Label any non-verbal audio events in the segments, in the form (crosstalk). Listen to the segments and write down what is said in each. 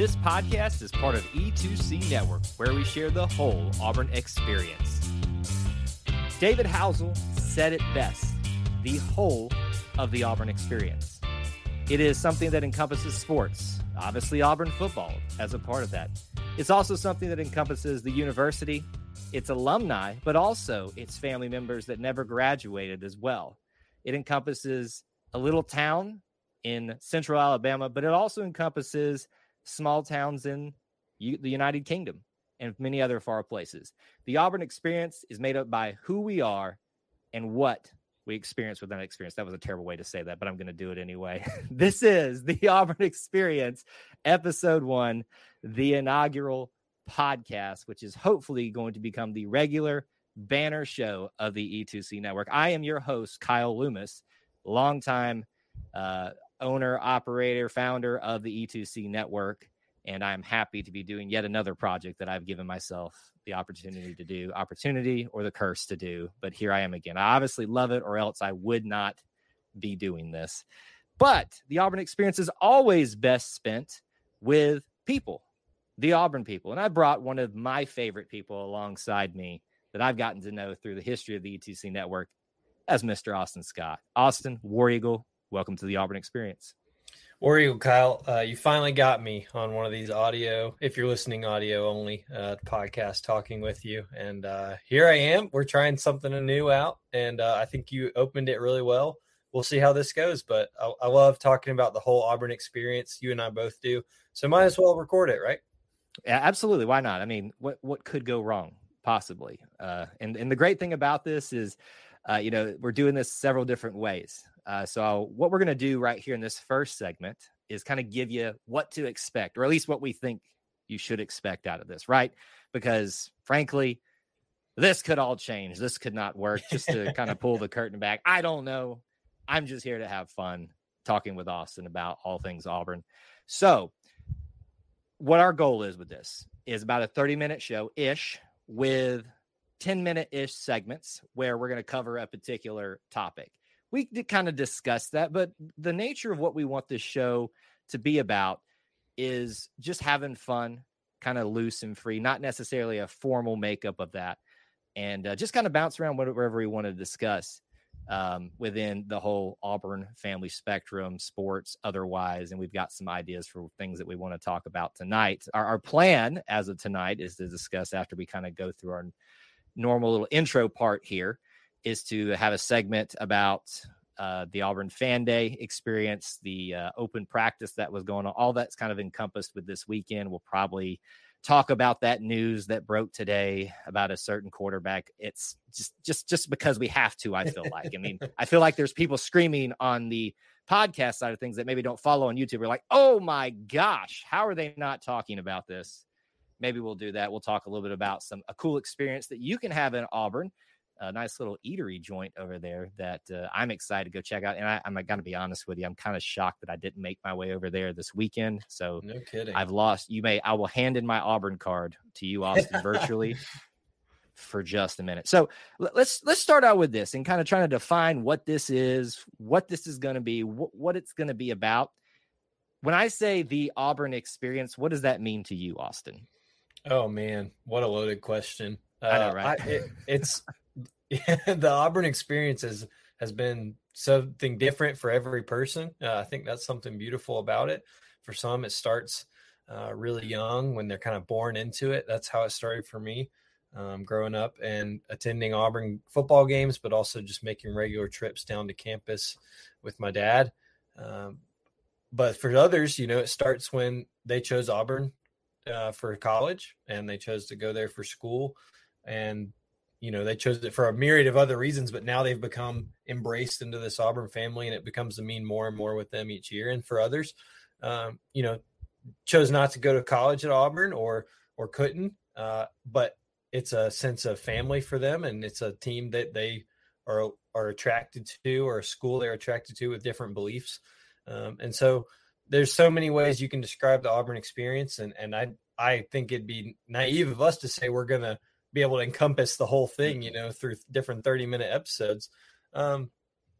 This podcast is part of E2C Network, where we share the whole Auburn experience. David Housel said it best the whole of the Auburn experience. It is something that encompasses sports, obviously, Auburn football as a part of that. It's also something that encompasses the university, its alumni, but also its family members that never graduated as well. It encompasses a little town in central Alabama, but it also encompasses small towns in U- the United Kingdom and many other far places. The Auburn experience is made up by who we are and what we experience with that experience. That was a terrible way to say that, but I'm going to do it anyway. (laughs) this is the (laughs) Auburn Experience, episode one, the inaugural podcast, which is hopefully going to become the regular banner show of the E2C network. I am your host, Kyle Loomis, longtime uh, owner, operator, founder of the E2C network. And I'm happy to be doing yet another project that I've given myself the opportunity to do, opportunity or the curse to do. But here I am again. I obviously love it, or else I would not be doing this. But the Auburn experience is always best spent with people, the Auburn people. And I brought one of my favorite people alongside me that I've gotten to know through the history of the E2C network as Mr. Austin Scott. Austin, War Eagle, welcome to the Auburn experience. Eagle, Kyle, uh, you finally got me on one of these audio, if you're listening audio only, uh, podcast talking with you. And uh, here I am. We're trying something new out. And uh, I think you opened it really well. We'll see how this goes. But I, I love talking about the whole Auburn experience. You and I both do. So might as well record it, right? Yeah, absolutely. Why not? I mean, what, what could go wrong? Possibly. Uh, and, and the great thing about this is, uh, you know, we're doing this several different ways. Uh, so, what we're going to do right here in this first segment is kind of give you what to expect, or at least what we think you should expect out of this, right? Because frankly, this could all change. This could not work. Just to kind of pull the curtain back. I don't know. I'm just here to have fun talking with Austin about all things Auburn. So, what our goal is with this is about a 30 minute show ish with 10 minute ish segments where we're going to cover a particular topic we did kind of discussed that, but the nature of what we want this show to be about is just having fun, kind of loose and free, not necessarily a formal makeup of that, and uh, just kind of bounce around whatever we want to discuss um, within the whole Auburn family spectrum, sports, otherwise. And we've got some ideas for things that we want to talk about tonight. Our, our plan as of tonight is to discuss after we kind of go through our normal little intro part here is to have a segment about uh, the Auburn Fan Day experience, the uh, open practice that was going on. All that's kind of encompassed with this weekend. We'll probably talk about that news that broke today about a certain quarterback. It's just just just because we have to. I feel like. I mean, (laughs) I feel like there's people screaming on the podcast side of things that maybe don't follow on YouTube. We're like, oh my gosh, how are they not talking about this? Maybe we'll do that. We'll talk a little bit about some a cool experience that you can have in Auburn a nice little eatery joint over there that uh, I'm excited to go check out. And I, am going to be honest with you, I'm kind of shocked that I didn't make my way over there this weekend. So no kidding. I've lost. You may. I will hand in my Auburn card to you, Austin, (laughs) virtually. for just a minute. So let's let's start out with this and kind of trying to define what this is, what this is going to be, wh- what it's going to be about. When I say the Auburn experience, what does that mean to you, Austin? Oh man, what a loaded question. Uh, I know, right? I, it, it's (laughs) the Auburn experience has has been something different for every person. Uh, I think that's something beautiful about it. For some, it starts uh, really young when they're kind of born into it. That's how it started for me, um, growing up and attending Auburn football games, but also just making regular trips down to campus with my dad. Um, but for others, you know, it starts when they chose Auburn uh, for college and they chose to go there for school and you know they chose it for a myriad of other reasons, but now they've become embraced into this Auburn family, and it becomes to mean more and more with them each year. And for others, um, you know, chose not to go to college at Auburn or or couldn't, uh, but it's a sense of family for them, and it's a team that they are are attracted to, or a school they're attracted to with different beliefs. Um, and so there's so many ways you can describe the Auburn experience, and and I I think it'd be naive of us to say we're gonna be able to encompass the whole thing, you know, through different 30 minute episodes. Um,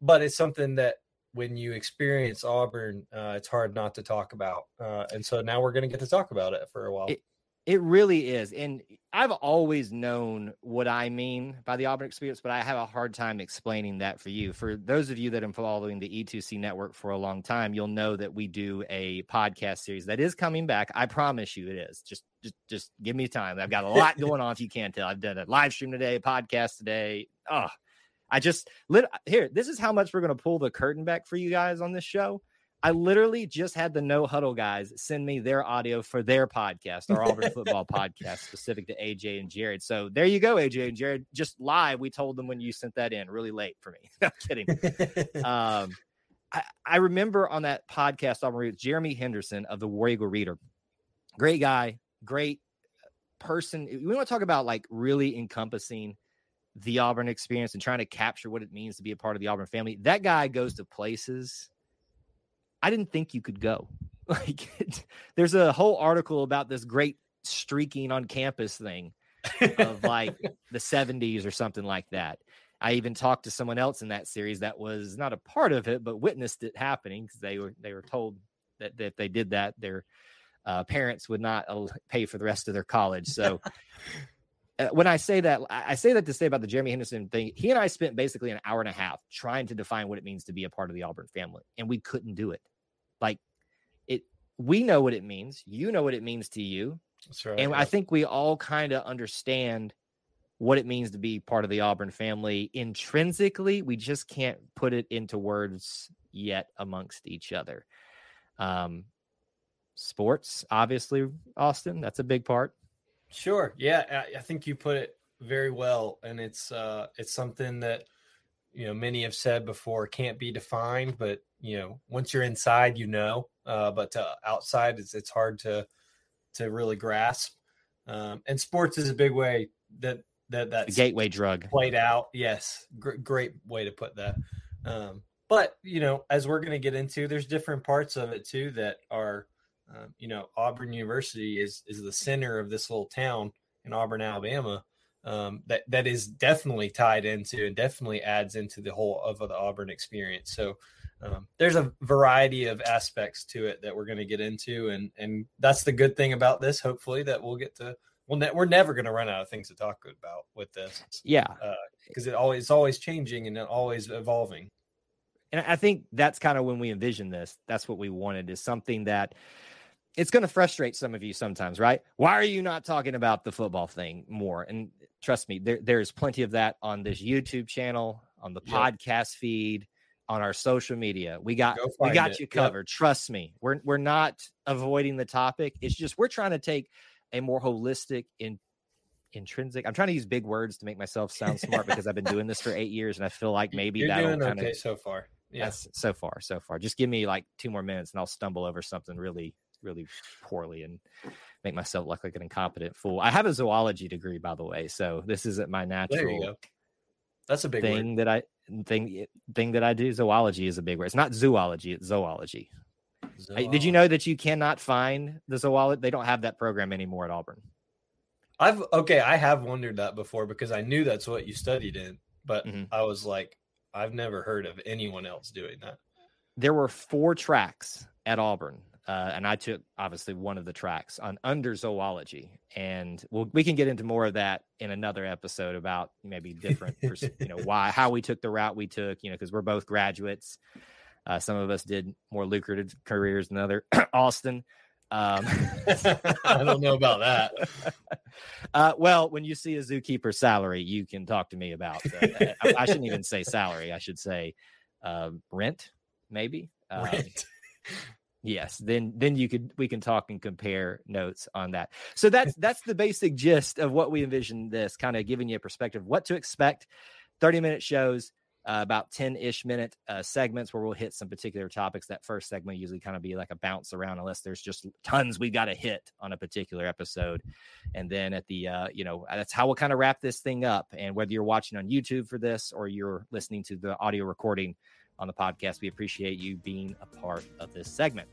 but it's something that when you experience Auburn, uh, it's hard not to talk about. Uh, and so now we're going to get to talk about it for a while. It, it really is. And I've always known what I mean by the Auburn experience, but I have a hard time explaining that for you. For those of you that are following the E2C network for a long time, you'll know that we do a podcast series that is coming back. I promise you it is. Just just just give me time. I've got a lot (laughs) going on if you can't tell. I've done a live stream today, podcast today. Oh, I just lit here. This is how much we're going to pull the curtain back for you guys on this show. I literally just had the no huddle guys send me their audio for their podcast, our Auburn (laughs) football podcast, specific to AJ and Jared. So there you go, AJ and Jared. Just live, we told them when you sent that in, really late for me. (laughs) no kidding. (laughs) um, I, I, remember on that podcast, Auburn Jeremy Henderson of the War Eagle Reader. Great guy, great person. We want to talk about like really encompassing the Auburn experience and trying to capture what it means to be a part of the Auburn family. That guy goes to places I didn't think you could go. (laughs) Like, it, there's a whole article about this great streaking on campus thing of like (laughs) the 70s or something like that. I even talked to someone else in that series that was not a part of it, but witnessed it happening because they were they were told that, that if they did that, their uh, parents would not pay for the rest of their college. So uh, when I say that, I say that to say about the Jeremy Henderson thing. He and I spent basically an hour and a half trying to define what it means to be a part of the Auburn family, and we couldn't do it. Like it, we know what it means. You know what it means to you. That's right. And yeah. I think we all kind of understand what it means to be part of the Auburn family intrinsically. We just can't put it into words yet amongst each other. Um, sports, obviously, Austin, that's a big part. Sure. Yeah, I, I think you put it very well, and it's uh, it's something that you know many have said before can't be defined, but you know once you're inside you know uh, but to outside it's, it's hard to to really grasp. Um, and sports is a big way that that that gateway drug. played out. Yes gr- great way to put that. Um, but you know as we're going to get into there's different parts of it too that are um, you know auburn university is is the center of this little town in auburn alabama um, that that is definitely tied into and definitely adds into the whole of the auburn experience so um, there's a variety of aspects to it that we're going to get into, and and that's the good thing about this. Hopefully, that we'll get to. Well, ne- we're never going to run out of things to talk about with this. Yeah, because uh, it always it's always changing and always evolving. And I think that's kind of when we envisioned this. That's what we wanted is something that it's going to frustrate some of you sometimes, right? Why are you not talking about the football thing more? And trust me, there, there's plenty of that on this YouTube channel, on the yep. podcast feed on our social media. We got we got it. you covered. Yep. Trust me. We're we're not avoiding the topic. It's just we're trying to take a more holistic in intrinsic. I'm trying to use big words to make myself sound smart because I've been doing this for eight years and I feel like (laughs) maybe that'll kind okay of so far. Yes, yeah. so far, so far. Just give me like two more minutes and I'll stumble over something really, really poorly and make myself look like an incompetent fool. I have a zoology degree, by the way, so this isn't my natural. That's a big thing word. that I thing thing that I do. Zoology is a big word. It's not zoology. It's zoology. zoology. did you know that you cannot find the zoology? They don't have that program anymore at Auburn. I've okay. I have wondered that before because I knew that's what you studied in, but mm-hmm. I was like, I've never heard of anyone else doing that. There were four tracks at Auburn uh, and I took obviously one of the tracks on under zoology, and we'll, we can get into more of that in another episode about maybe different, (laughs) you know, why how we took the route we took, you know, because we're both graduates. Uh, some of us did more lucrative careers than other. (clears throat) Austin, um, (laughs) I don't know about that. (laughs) Uh, well, when you see a zookeeper salary, you can talk to me about. Uh, I, I, shouldn't even say salary. I should say uh, rent, maybe. Um, rent Yes, then then you could we can talk and compare notes on that. So that's that's the basic gist of what we envision this kind of giving you a perspective what to expect. 30 minute shows, uh, about 10 ish minute uh, segments where we'll hit some particular topics. That first segment usually kind of be like a bounce around, unless there's just tons we got to hit on a particular episode. And then at the, uh, you know, that's how we'll kind of wrap this thing up. And whether you're watching on YouTube for this or you're listening to the audio recording on the podcast, we appreciate you being a part of this segment.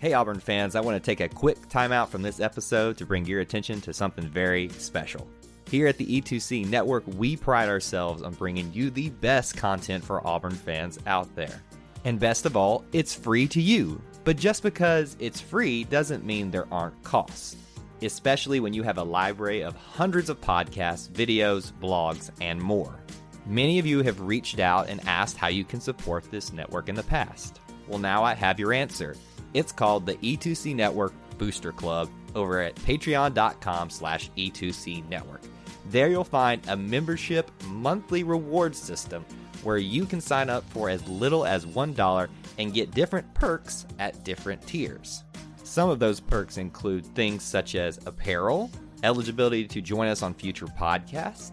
Hey, Auburn fans, I want to take a quick timeout from this episode to bring your attention to something very special. Here at the E2C Network, we pride ourselves on bringing you the best content for Auburn fans out there. And best of all, it's free to you. But just because it's free doesn't mean there aren't costs, especially when you have a library of hundreds of podcasts, videos, blogs, and more. Many of you have reached out and asked how you can support this network in the past. Well, now I have your answer. It's called the E2C Network Booster Club over at patreon.com slash E2C Network. There you'll find a membership monthly reward system where you can sign up for as little as $1 and get different perks at different tiers. Some of those perks include things such as apparel, eligibility to join us on future podcasts,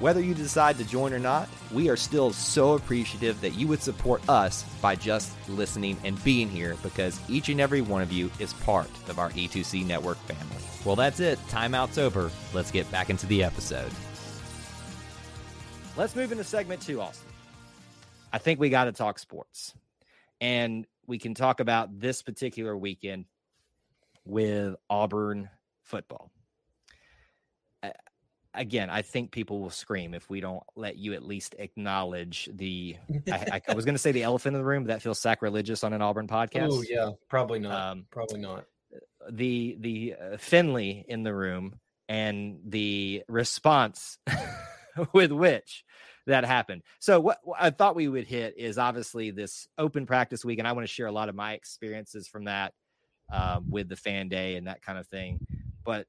Whether you decide to join or not, we are still so appreciative that you would support us by just listening and being here because each and every one of you is part of our E2C Network family. Well, that's it. Timeout's over. Let's get back into the episode. Let's move into segment two, Austin. I think we got to talk sports. And we can talk about this particular weekend with Auburn football. Again, I think people will scream if we don't let you at least acknowledge the. I, I, was going to say the elephant in the room, but that feels sacrilegious on an Auburn podcast. Oh yeah, probably not. Um, probably not. The the uh, Finley in the room and the response (laughs) with which that happened. So what, what, I thought we would hit is obviously this open practice week, and I want to share a lot of my experiences from that um, with the fan day and that kind of thing. But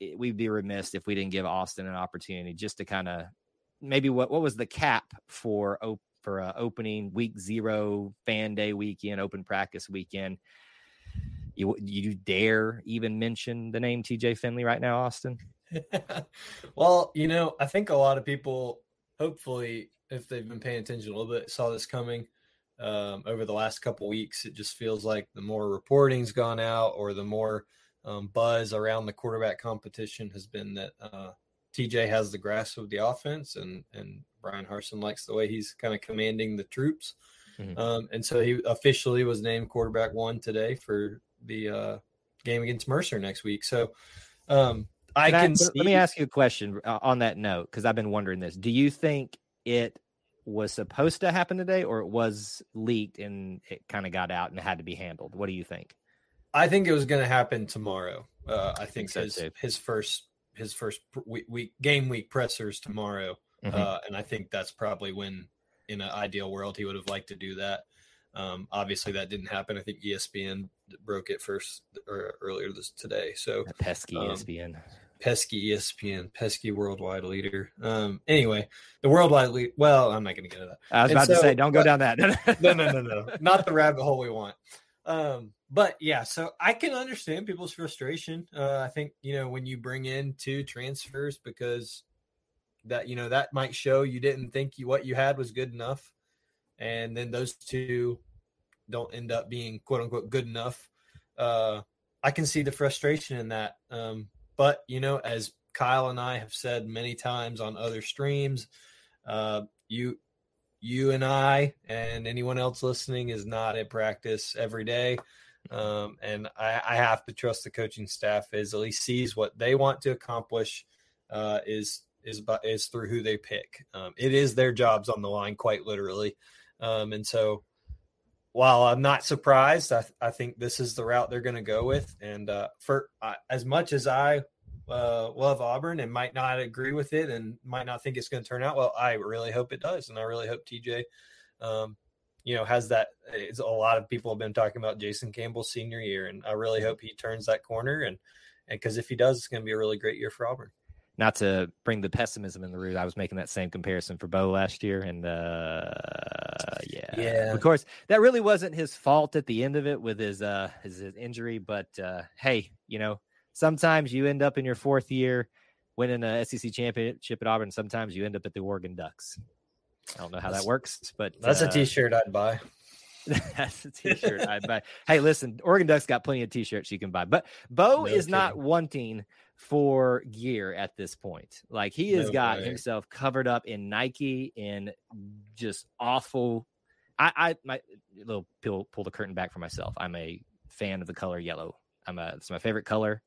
it, we'd be remiss if we didn't give Austin an opportunity just to kind of maybe what what was the cap for op- for uh, opening week zero fan day weekend, open practice weekend. You you dare even mention the name TJ Finley right now, Austin? (laughs) well, you know, I think a lot of people hopefully, if they've been paying attention a little bit, saw this coming um, over the last couple weeks. It just feels like the more reporting's gone out, or the more um, buzz around the quarterback competition has been that uh, TJ has the grasp of the offense, and and Bryan Harsin likes the way he's kind of commanding the troops. Mm-hmm. Um, and so he officially was named quarterback one today for the uh, game against Mercer next week. So um, I can. I, let me ask you a question uh, on that note because I've been wondering this. Do you think it was supposed to happen today, or it was leaked and it kind of got out and it had to be handled? What do you think? I think it was going to happen tomorrow. Uh, I think, think his his first his first week, week game week pressers tomorrow, mm-hmm. uh, and I think that's probably when, in an ideal world, he would have liked to do that. Um, obviously, that didn't happen. I think ESPN broke it first or earlier this today. So pesky um, ESPN pesky ESPN, pesky worldwide leader. Um, anyway, the worldwide lead. Well, I'm not going to get into that. I was and about so, to say, don't go down that. (laughs) no, no, no, no, not the rabbit hole we want. Um, but yeah, so I can understand people's frustration. Uh, I think you know when you bring in two transfers because that you know that might show you didn't think you what you had was good enough, and then those two don't end up being quote unquote good enough. Uh, I can see the frustration in that. Um, but, you know, as Kyle and I have said many times on other streams, uh, you, you and I and anyone else listening is not at practice every day. Um, and I, I, have to trust the coaching staff is at least sees what they want to accomplish uh, is is is through who they pick. Um, it is their jobs on the line, quite literally. Um, and so while I'm not surprised, I, I think this is the route they're going to go with. And uh, for uh, as much as I uh, love Auburn and might not agree with it and might not think it's going to turn out well, I really hope it does, and I really hope TJ, um, you know, has that. It's a lot of people have been talking about Jason Campbell's senior year, and I really hope he turns that corner. And and because if he does, it's going to be a really great year for Auburn not to bring the pessimism in the room, I was making that same comparison for Bo last year, and uh, yeah, yeah. Of course, that really wasn't his fault at the end of it with his uh his, his injury, but uh, hey, you know, sometimes you end up in your fourth year winning a SEC championship at Auburn. Sometimes you end up at the Oregon Ducks. I don't know how that's, that works, but that's uh, a T-shirt I'd buy. (laughs) That's a t-shirt I'd buy. Hey, listen, Oregon Ducks got plenty of t-shirts you can buy, but Bo no is kidding. not wanting for gear at this point. Like he has no got way. himself covered up in Nike in just awful. I, I my little pull pull the curtain back for myself. I'm a fan of the color yellow. I'm a it's my favorite color.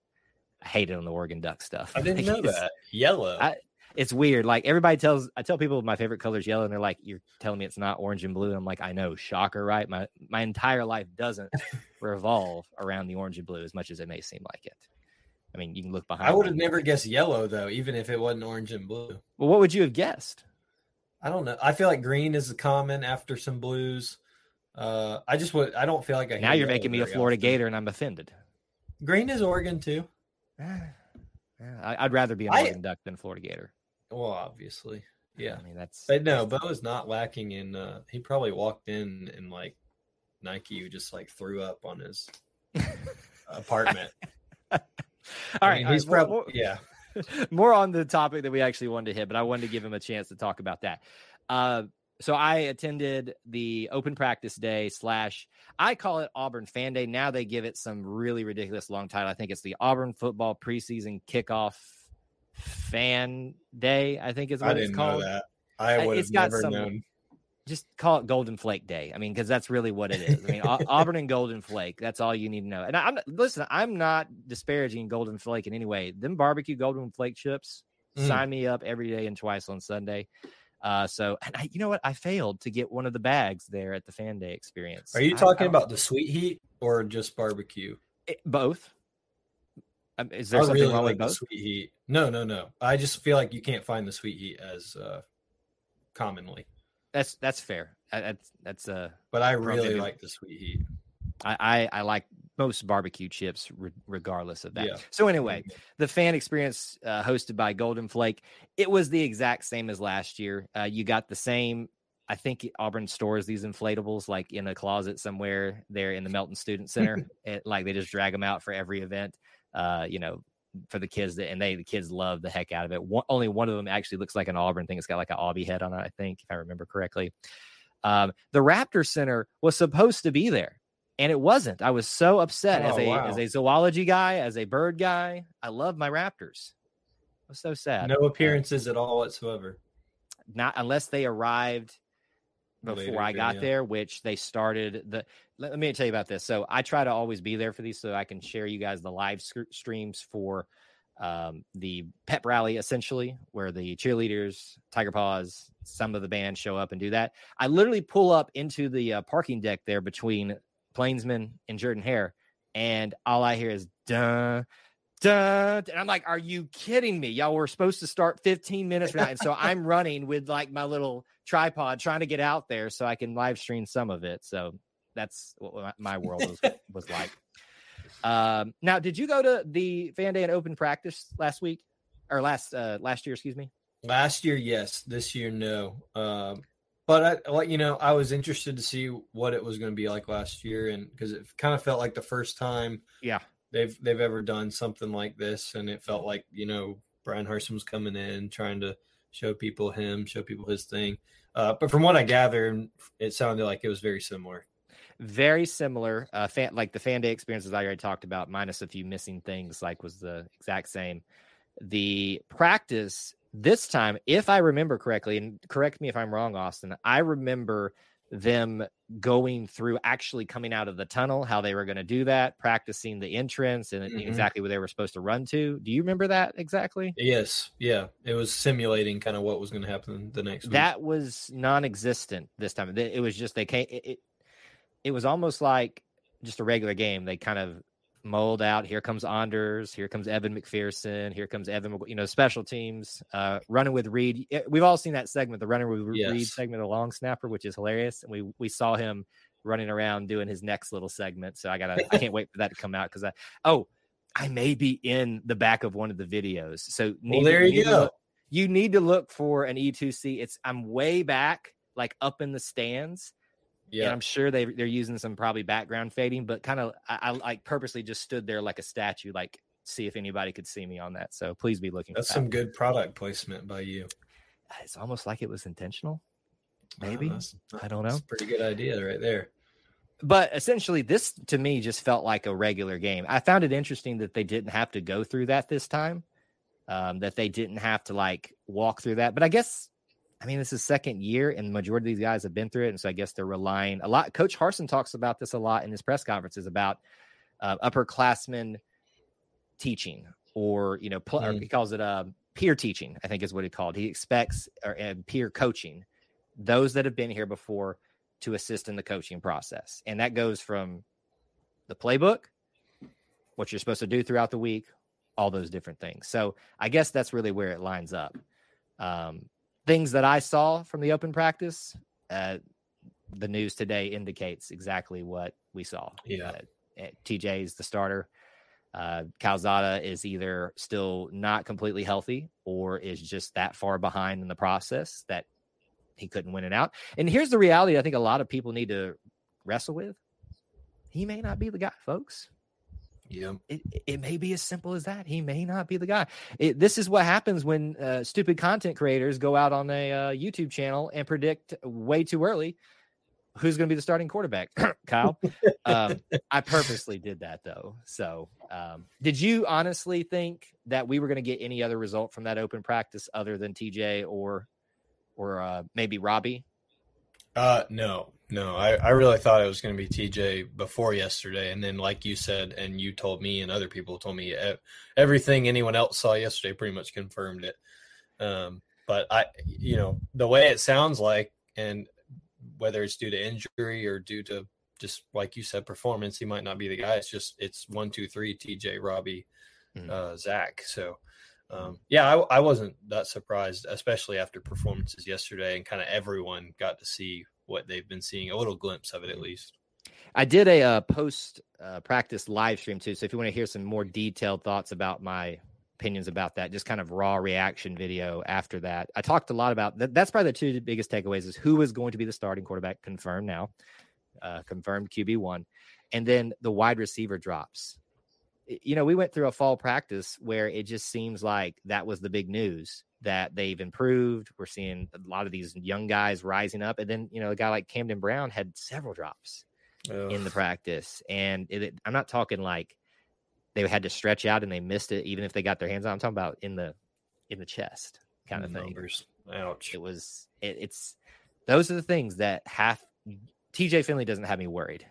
I hate it on the Oregon Duck stuff. I didn't know that yellow. I, it's weird. Like everybody tells, I tell people my favorite color is yellow, and they're like, "You're telling me it's not orange and blue?" And I'm like, "I know, shocker, right? My my entire life doesn't (laughs) revolve around the orange and blue as much as it may seem like it." I mean, you can look behind. I would have never guessed yellow though, even if it wasn't orange and blue. Well, what would you have guessed? I don't know. I feel like green is the common after some blues. Uh, I just would. I don't feel like I. Now you're making me a Florida often. Gator, and I'm offended. Green is Oregon too. (sighs) I'd rather be an Oregon Duck than Florida Gator. Well, obviously, yeah. I mean, that's. But no, Bo is not lacking in. uh He probably walked in and like Nike just like threw up on his (laughs) apartment. All right, he's right, probably more, yeah. (laughs) more on the topic that we actually wanted to hit, but I wanted to give him a chance to talk about that. Uh, so I attended the open practice day slash I call it Auburn Fan Day. Now they give it some really ridiculous long title. I think it's the Auburn football preseason kickoff fan day. I think is what I it's called. I would have never some, known just call it Golden Flake Day. I mean, because that's really what it is. I mean, (laughs) Auburn and Golden Flake. That's all you need to know. And I'm listen. I'm not disparaging Golden Flake in any way. Them barbecue Golden Flake chips. Mm. Sign me up every day and twice on Sunday. Uh, so, and I, you know what? I failed to get one of the bags there at the Fan Day experience. Are you talking about the sweet heat or just barbecue? It, both. Um, is there I something really wrong like with both? Sweet heat. No, no, no. I just feel like you can't find the sweet heat as uh, commonly. That's that's fair. That's that's uh. But I really like the sweet heat. I, I, I like most barbecue chips, re- regardless of that. Yeah. So anyway, mm-hmm. the fan experience uh, hosted by Golden Flake, it was the exact same as last year. Uh, you got the same. I think Auburn stores these inflatables like in a closet somewhere there in the Melton Student Center. (laughs) it, like they just drag them out for every event. Uh, you know, for the kids that, and they the kids love the heck out of it. One, only one of them actually looks like an Auburn thing. It's got like an Aubie head on it, I think, if I remember correctly. Um, the Raptor Center was supposed to be there, and it wasn't. I was so upset oh, as a wow. as a zoology guy, as a bird guy. I love my Raptors. I was so sad. No appearances at all whatsoever. Not unless they arrived before Later, I got yeah. there, which they started the. Let, let, me tell you about this. So I try to always be there for these, so I can share you guys the live sc- streams for um, the pep rally, essentially, where the cheerleaders, Tiger Paws, some of the band show up and do that. I literally pull up into the uh, parking deck there between Plainsman and Jordan Hare, and all I hear is duh. Duh, and I'm like, are you kidding me? Y'all were supposed to start 15 minutes from now. And so (laughs) I'm running with like my little tripod trying to get out there so I can live stream some of it. So that's what my world was, (laughs) was like. Um, now, did you go to the fan day and open practice last week or last uh, last year? Excuse me. Last year, yes. This year, no. Um, but I, you know, I was interested to see what it was going to be like last year, and because it kind of felt like the first time, yeah, they've they've ever done something like this, and it felt like you know Bryan Harsin was coming in trying to show people him, show people his thing. Uh, but from what I gathered, it sounded like it was very similar. Very similar. Uh, fan, like the fan day experiences I already talked about, minus a few missing things, like was the exact same. The practice this time, if I remember correctly, and correct me if I'm wrong, Austin, I remember them going through actually coming out of the tunnel, how they were going to do that, practicing the entrance and mm-hmm. exactly where they were supposed to run to. Do you remember that exactly? Yes. Yeah. It was simulating kind of what was going to happen the next week. That was non existent this time. It was just they came. It, it, was almost like just a regular game. They kind of mold out. Here comes Anders. Here comes Evan McPherson. Here comes Evan. You know, special teams uh, running with Reed. We've all seen that segment, the runner with yes. Reed segment, the long snapper, which is hilarious. And we we saw him running around doing his next little segment. So I gotta, I can't wait for that to come out because I oh, I may be in the back of one of the videos. So well, there you go. Look, you need to look for an E2C. It's I'm way back, like up in the stands yeah, and I'm sure they they're using some probably background fading, but kind of I, I, like purposely just stood there like a statue, like see if anybody could see me on that. So please be looking. That's some that. good product placement by you. It's almost like it was intentional. Maybe that's, I don't know. pretty good idea right there. But essentially, this to me just felt like a regular game. I found it interesting that they didn't have to go through that this time. Um, that they didn't have to like walk through that. But I guess I mean, this is second year, and the majority of these guys have been through it, and so I guess they're relying a lot. Coach Harsin talks about this a lot in his press conferences about uh, upperclassmen teaching, or you know, pl- mm. or he calls it uh, peer teaching. I think is what he called. He expects or and peer coaching those that have been here before to assist in the coaching process, and that goes from the playbook, what you're supposed to do throughout the week, all those different things. So I guess that's really where it lines up. Um, things that I saw from the open practice, uh, the news today indicates exactly what we saw. Yeah. Uh, eh, TJ is the starter. Uh, Calzada is either still not completely healthy or is just that far behind in the process that he couldn't win it out. And here's the reality I think a lot of people need to wrestle with. He may not be the guy, folks. Yeah. It, it may be as simple as that. He may not be the guy. It, this is what happens when uh, stupid content creators go out on a uh, YouTube channel and predict way too early who's going to be the starting quarterback. (clears throat) Kyle, um, I purposely did that though. So, um, did you honestly think that we were going to get any other result from that open practice other than TJ or or uh, maybe Robby? Uh, no, no, I, I really thought it was going to be TJ before yesterday, and then like you said, and you told me, and other people told me, everything anyone else saw yesterday pretty much confirmed it. Um, but I, you know, the way it sounds like, and whether it's due to injury or due to just like you said, performance, he might not be the guy. It's just it's one, two, three, TJ, Robby, mm-hmm. uh, Zach. So. Um, yeah, I, I wasn't that surprised, especially after performances yesterday, and kind of everyone got to see what they've been seeing, a little glimpse of it at mm-hmm. least. I did a uh, post uh, practice live stream too. So if you want to hear some more detailed thoughts about my opinions about that, just kind of raw reaction video after that. I talked a lot about that. That's probably the two biggest takeaways is who is going to be the starting quarterback confirmed now, uh, confirmed QB one, and then the wide receiver drops. You know, we went through a fall practice where it just seems like that was the big news that they've improved. We're seeing a lot of these young guys rising up. And then, you know, a guy like Camden Brown had several drops Ugh. in the practice. And it, it, I'm not talking like they had to stretch out and they missed it, even if they got their hands on. I'm talking about in the in the chest kind of thing. Ouch. It was it, it's those are the things that have TJ Finley doesn't have me worried.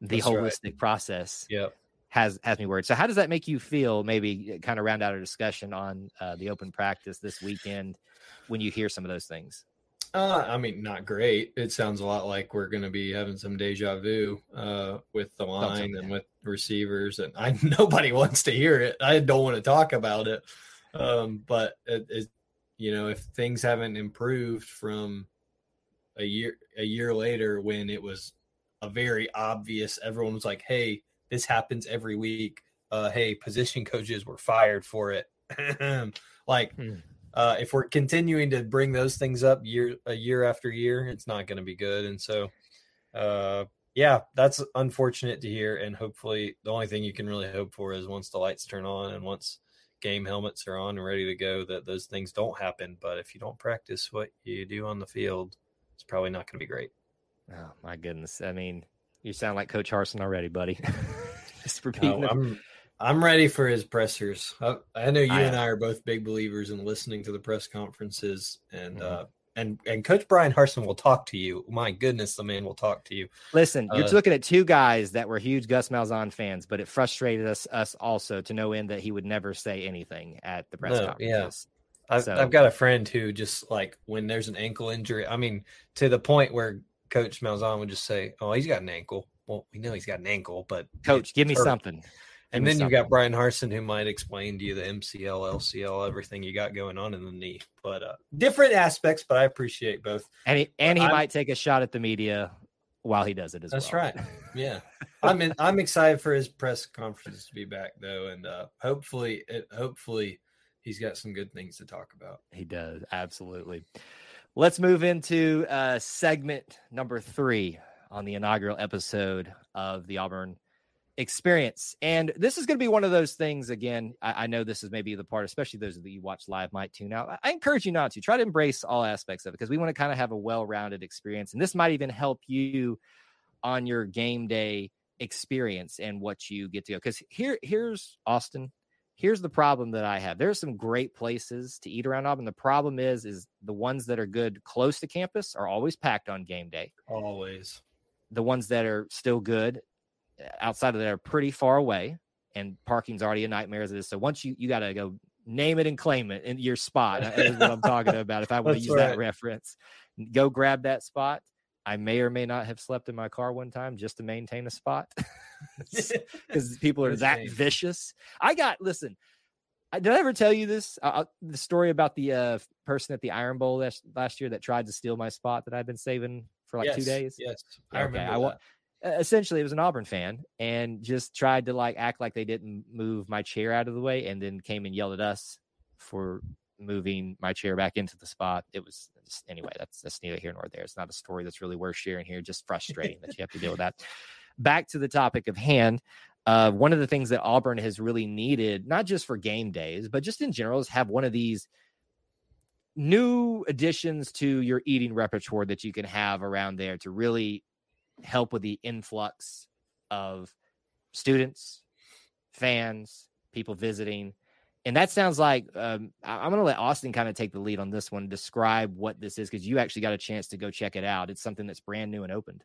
The That's holistic right. process yep has has me worried. So how does that make you feel? Maybe uh, kind of round out our discussion on uh, the open practice this weekend when you hear some of those things. Uh, I mean, not great. It sounds a lot like we're going to be having some deja vu uh, with the line and with receivers, and I (laughs) nobody wants to hear it. I don't want to talk about it, um, but it, it, you know, if things haven't improved from a year a year later when it was a very obvious, everyone was like, "Hey, this happens every week. Uh, hey, position coaches were fired for it. (laughs) like, hmm. uh, if we're continuing to bring those things up year a year after year, it's not going to be good. And so, uh, yeah, that's unfortunate to hear. And hopefully, the only thing you can really hope for is once the lights turn on and once game helmets are on and ready to go, that those things don't happen. But if you don't practice what you do on the field, it's probably not going to be great. Oh my goodness! I mean, you sound like Coach Harsin already, buddy. (laughs) Just repeating. No, I'm I'm ready for his pressers. I, I know you I, and I are both big believers in listening to the press conferences, and mm-hmm. uh, and and Coach Bryan Harsin will talk to you. My goodness, the man will talk to you. Listen, you're uh, looking at two guys that were huge Gus Malzahn fans, but it frustrated us us also to no end that he would never say anything at the press no, conferences. Yeah. I've, so. I've got a friend who just like when there's an ankle injury. I mean, to the point where Coach Malzahn would just say, "Oh, he's got an ankle," well, we know he's got an ankle, but Coach, give me hurt. something. Give And me then you something. got Bryan Harsin, who might explain to you the MCL, LCL, everything you got going on in the knee. But uh, different aspects, but I appreciate both. and he, and he I'm- might take a shot at the media while he does it as That's well. That's right. Yeah, (laughs) I'm in, I'm excited for his press conference to be back though, and uh, hopefully, it, hopefully, he's got some good things to talk about. He does absolutely. Let's move into uh, segment number three on the inaugural episode of the Auburn Experience, and this is going to be one of those things. Again, I, I know this is maybe the part, especially those that you watch live might tune out. I, I encourage you not to try to embrace all aspects of it because we want to kind of have a well-rounded experience, and this might even help you on your game day experience and what you get to go. Because here, here's Austin here's the problem that I have. There's some great places to eat around Auburn. The problem is, is the ones that are good close to campus are always packed on game day. Always. The ones that are still good uh, outside of that are pretty far away, and parking's already a nightmare as it is. So once you you got to go name it and claim it in your spot is what I'm talking about. If I (laughs) want to use that reference, go grab that spot. I may or may not have slept in my car one time just to maintain a spot. (laughs) (laughs) because people are that vicious. I got listen. I, did I ever tell you this? Uh, the story about the uh, person at the Iron Bowl last, last year that tried to steal my spot that I'd been saving for like two days. Yes, I Okay, remember I wa- that. Essentially, it was an Auburn fan and just tried to like act like they didn't move my chair out of the way, and then came and yelled at us for moving my chair back into the spot. It was just, anyway. That's that's neither here nor there. It's not a story that's really worth sharing here. Just frustrating that you have to deal with that. Back to the topic of hand. Uh, one of the things that Auburn has really needed, not just for game days, but just in general, is have one of these new additions to your eating repertoire that you can have around there to really help with the influx of students, fans, people visiting. And that sounds like um, I'm going to let Austin kind of take the lead on this one, describe what this is, because you actually got a chance to go check it out. It's something that's brand new and opened.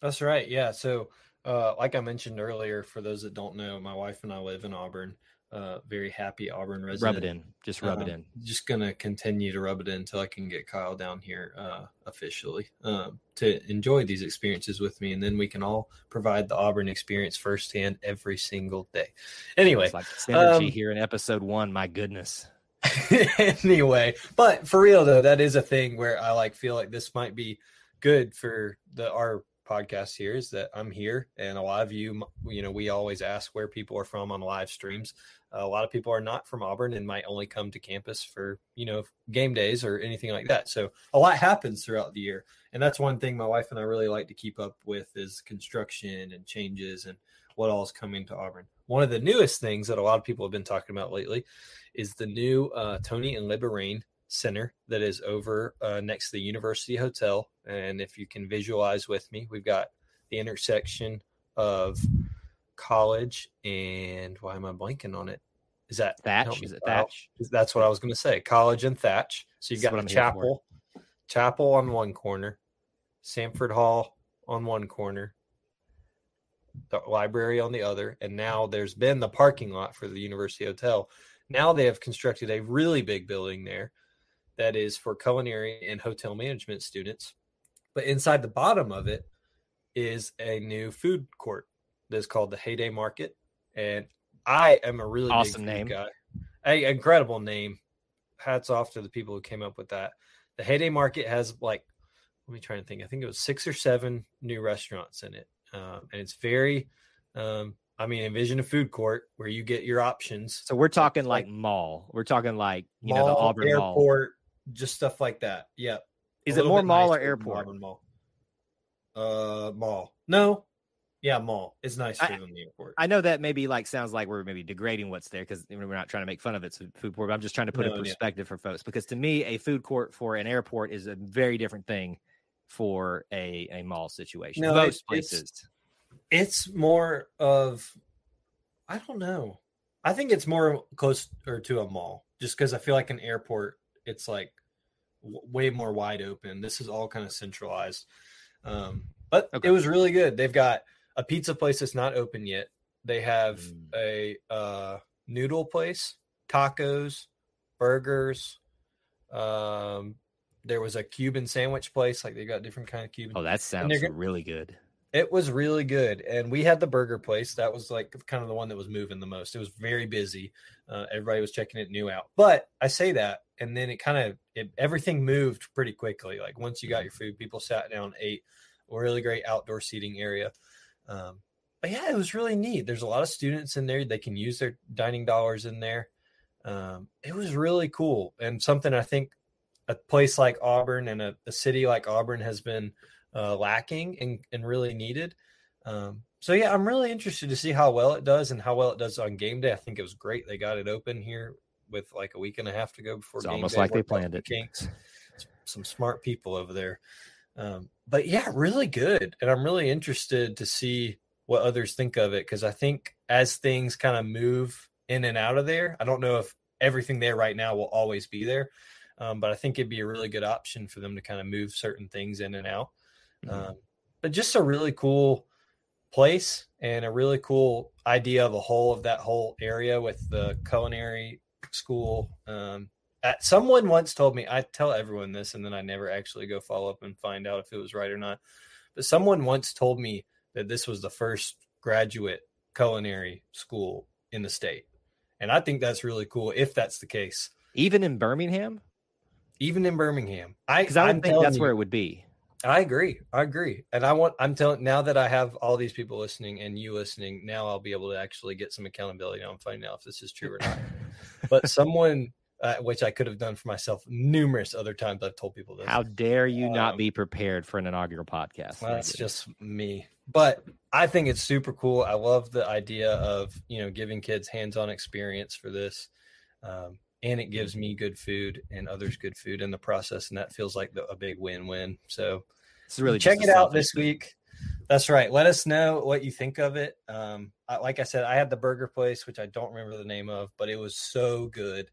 That's right. Yeah. So, uh, like I mentioned earlier, for those that don't know, my wife and I live in Auburn. Uh, very happy Auburn resident. Rub it in. Just rub it Um, in. Just gonna continue to rub it in until I can get Kyle down here uh, officially um, to enjoy these experiences with me, and then we can all provide the Auburn experience firsthand every single day. Anyway, It's like synergy um, here in episode one. My goodness. (laughs) anyway, but for real though, that is a thing where I like feel like this might be good for the our podcast here is that I'm here and a lot of you you know we always ask where people are from on live streams. A lot of people are not from Auburn and might only come to campus for, you know, game days or anything like that. So a lot happens throughout the year. And that's one thing my wife and I really like to keep up with is construction and changes and what all is coming to Auburn. One of the newest things that a lot of people have been talking about lately is the new uh, Tony and Libba Rane Center that is over uh, next to the University Hotel. And if you can visualize with me, we've got the intersection of college and why am I blanking on it? Is that Thach. Is it. Thach? That's what I was going to say. College and Thach. So you've That's got what the I'm chapel, chapel on one corner, Samford Hall on one corner, the library on the other, and now there's been the parking lot for the University Hotel. Now they have constructed a really big building there that is for culinary and hotel management students. But inside the bottom of it is a new food court that's called the Heyday Market. And I am a really Awesome name. guy. A incredible name. Hats off to the people who came up with that. The Heyday Market has like, let me try and think. I think it was six or seven new restaurants in it, um, and it's very. Um, I mean, envision a food court where you get your options. So we're talking like- like mall. We're talking like you know the Mall, Auburn Mall. airport, just stuff like that. Yep. Is A it more mall or nicer airport? Mall. Uh, mall. No, yeah, mall. It's nicer I- than the airport. I know that maybe like sounds like we're maybe degrading what's there because we're not trying to make fun of its food court. But I'm just trying to put No, a yeah. perspective for folks because to me, a food court for an airport is a very different thing for a a mall situation. No, Most it- it's- places. it's more of, I don't know. I think it's more close or to a mall, just because I feel like an airport, it's like w- way more wide open. This is all kind of centralized. Um, but Okay. it was really good. They've got a pizza place that's not open yet. They have Mm. a uh, noodle place, tacos, burgers. Um, there was a Cuban sandwich place. Like they got different kind of Cuban. Oh, that sounds really good. It was really good, and we had the burger place. That was like kind of the one that was moving the most. It was very busy. Uh, everybody was checking it new out. But I say that, and then it kind of it, everything moved pretty quickly. Like once you got your food, people sat down, ate. A really great outdoor seating area. Um, but yeah, it was really neat. There's a lot of students in there. They can use their dining dollars in there. Um, it was really cool and something I think a place like Auburn and a, a city like Auburn has been uh, lacking and, and really needed. Um, so yeah, I'm really interested to see how well it does and how well it does on game day. I think it was great. They got it open here with like a week and a half to go before. It's almost day. like they planned it. Kinks. Some smart people over there. Um, but yeah, really good. And I'm really interested to see what others think of it because I think as things kind of move in and out of there, I don't know if everything there right now will always be there. Um, but I think it'd be a really good option for them to kind of move certain things in and out. Mm-hmm. Um, but just a really cool place and a really cool idea of a whole of that whole area with the culinary school. Um, Uh, someone once told me, I tell everyone this, and then I never actually go follow up and find out if it was right or not. But someone once told me that this was the first graduate culinary school in the state. And I think that's really cool if that's the case. Even in Birmingham? even in Birmingham. I because I don't think that's you, where it would be. I agree. I agree. And I want I'm telling now that I have all these people listening and you listening, now I'll be able to actually get some accountability on finding out if this is true or not. (laughs) but someone uh, which I could have done for myself numerous other times. I've told people this. How dare you um, not be prepared for an inaugural podcast? Well, that's just me. But I think it's super cool. I love the idea of you know giving kids hands-on experience for this. Um, and it gives me good food and others good food in the process and that feels like the, a big win-win so it's really check it out this week that's right let us know what you think of it um, I, like i said i had the burger place which i don't remember the name of but it was so good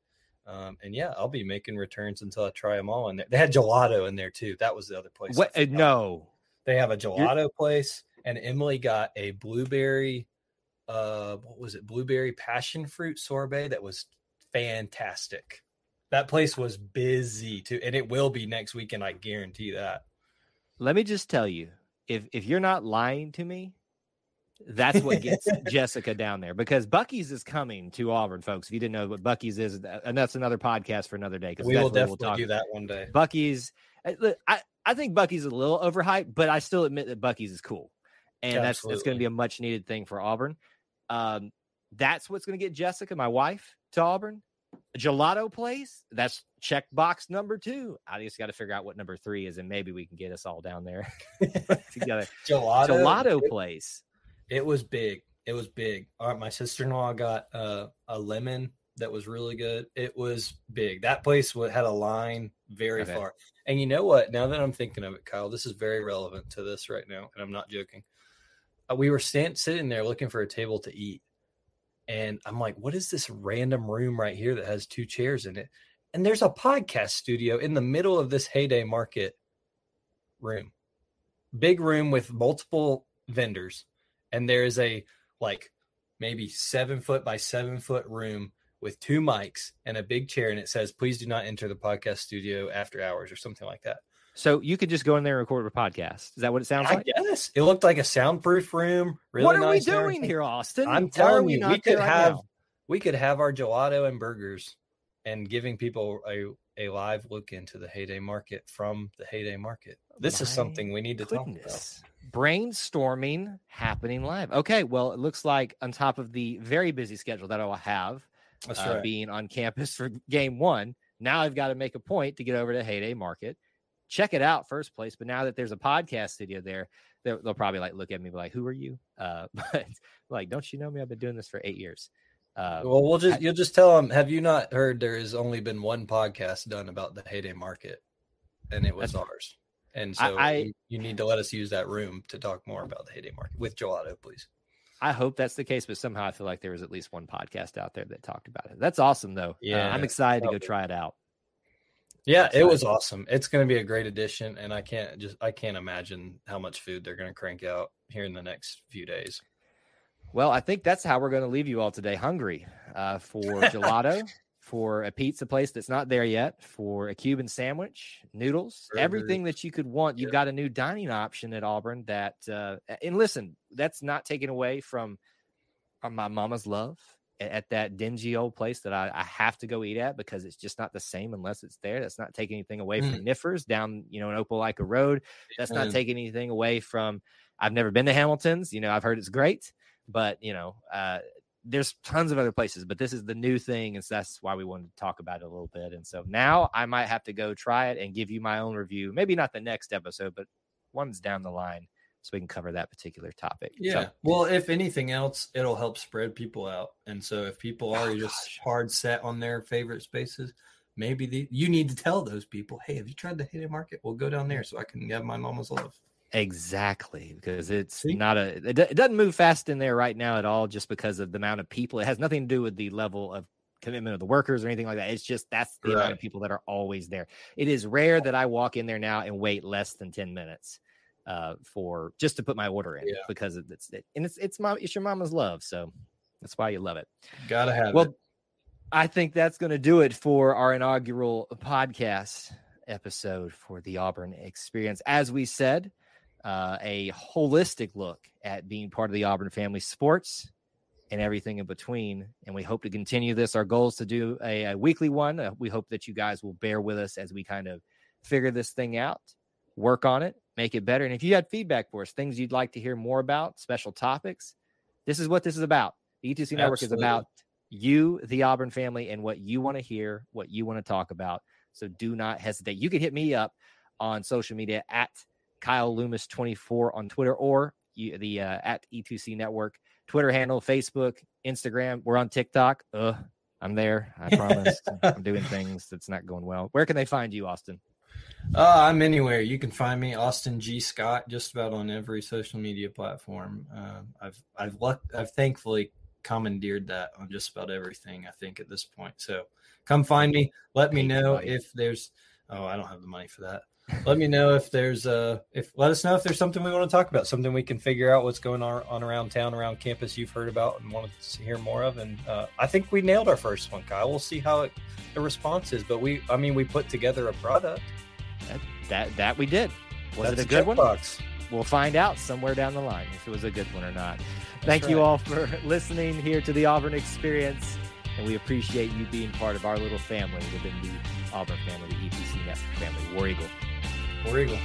um, and yeah i'll be making returns until i try them all in there they had gelato in there too that was the other place what uh, no they have a gelato You're... place and emily got a blueberry uh what was it blueberry passion fruit sorbet that was fantastic. That place was busy too, and it will be next weekend. I guarantee that. Let me just tell you, if if you're not lying to me, that's what gets (laughs) Jessica down there because Buc-ee's is coming to Auburn, folks. If you didn't know what Buc-ee's is, and that's another podcast for another day. Because we will definitely we'll do that one day. Buc-ee's, eh, I I think Buc-ee's is a little overhyped, but I still admit that Buc-ee's is cool, and Absolutely. that's that's going to be a much needed thing for Auburn. Um, that's what's going to get Jessica, my wife, to Auburn. A gelato place, that's check box number two. I just got to figure out what number three is, and maybe we can get us all down there (laughs) (laughs) together. Gelato, gelato place. It was big. It was big. All right, my sister in law got uh, a lemon that was really good. It was big. That place had a line very okay. far. And you know what? Now that I'm thinking of it, Kyle, this is very relevant to this right now, and I'm not joking. Uh, we were stand, sitting there looking for a table to eat, and I'm like, what is this random room right here that has two chairs in it? And there's a podcast studio in the middle of this heyday market room. Big room with multiple vendors. And there is a like maybe seven foot by seven foot room with two mics and a big chair. And it says, please do not enter the podcast studio after hours or something like that. So you could just go in there and record a podcast. Is that what it sounds I like? Yes. It looked like a soundproof room. Really what are nice we doing here, Austin? I'm telling we you, we could have now? we could have our gelato and burgers and giving people a, a live look into the heyday market from the heyday market. This My is something we need to goodness. talk about. Brainstorming happening live. Okay, well, it looks like on top of the very busy schedule that I will have uh, right. being on campus for game one, now I've got to make a point to get over to Heyday Market check it out first place. But now that there's a podcast studio there, they'll probably like look at me like, "Who are you?" Uh, (laughs) but like, don't you know me? I've been doing this for eight years. Uh, well, we'll just you'll just tell them. Have you not heard? There has only been one podcast done about the heyday market, and it was ours. And so I, I, you need to let us use that room to talk more about the heyday market with Gelato, please. I hope that's the case, but somehow I feel like there was at least one podcast out there that talked about it. That's awesome, though. Yeah, uh, I'm excited to go try it out. Yeah, it was awesome. It's going to be a great addition, and I can't just I can't imagine how much food they're going to crank out here in the next few days. Well, I think that's how we're going to leave you all today, hungry uh, for gelato, (laughs) for a pizza place that's not there yet, for a Cuban sandwich, noodles, Burgers. everything that you could want. You've Yeah. got a new dining option at Auburn that, uh, and listen, that's not taken away from my mama's love at that dingy old place that I, I have to go eat at because it's just not the same unless it's there. That's not taking anything away from Niffers down, you know, in Opelika Road. That's not taking anything away from. I've never been to Hamilton's. You know, I've heard it's great, but you know, uh, there's tons of other places. But this is the new thing, and so that's why we wanted to talk about it a little bit. And so now I might have to go try it and give you my own review. Maybe not the next episode, but one's down the line, so we can cover that particular topic. So- Yeah. Well, if anything else, it'll help spread people out. And so if people are Oh, just gosh. hard set on their favorite spaces, maybe the, you need to tell those people, hey, have you tried the Heyday Market? We'll go down there so I can have my mama's love. Exactly, because it's See? not a it, it doesn't move fast in there right now at all, just because of the amount of people. It has nothing to do with the level of commitment of the workers or anything like that. It's just that's the amount of people that are always there. It is rare that I walk in there now and wait less than ten minutes uh, for just to put my order in Yeah. because it's it, and it's it's mom it's your mama's love, so that's why you love it. Gotta have Well, it. I think that's going to do it for our inaugural podcast episode for the Auburn experience. As we said, uh, a holistic look at being part of the Auburn family sports and everything in between. And we hope to continue this. Our goal is to do a, a weekly one. Uh, we hope that you guys will bear with us as we kind of figure this thing out, work on it, make it better. And if you had feedback for us, things you'd like to hear more about, special topics, this is what this is about. The E2C Network is about you, the Auburn family, and what you want to hear, what you want to talk about. So do not hesitate. You can hit me up on social media at Kyle Loomis 24 on Twitter or the uh, at E2C Network Twitter handle, Facebook, Instagram. We're on TikTok. Uh, I'm there. I (laughs) promise. I'm doing things that's not going well. Where can they find you, Austin? Uh, I'm anywhere. You can find me, Austin G. Scott, just about on every social media platform. Um, I've I've luck, I've thankfully commandeered that on just about everything. I think at this point. So come find me. Let me know if there's. Oh, I don't have the money for that. Let me know if there's uh if let us know if there's something we want to talk about, something we can figure out what's going on, on around town, around campus you've heard about and wanted to hear more of. And uh, I think we nailed our first one, Kyle. We'll see how it, the response is, but we I mean we put together a product. That that we did. Was That's it a good one? checkbox. We'll find out somewhere down the line if it was a good one or not. Thank That's you all for (laughs) listening here to the Auburn Experience, and we appreciate you being part of our little family within the Auburn family, the E2C Network family, War Eagle. War Eagle.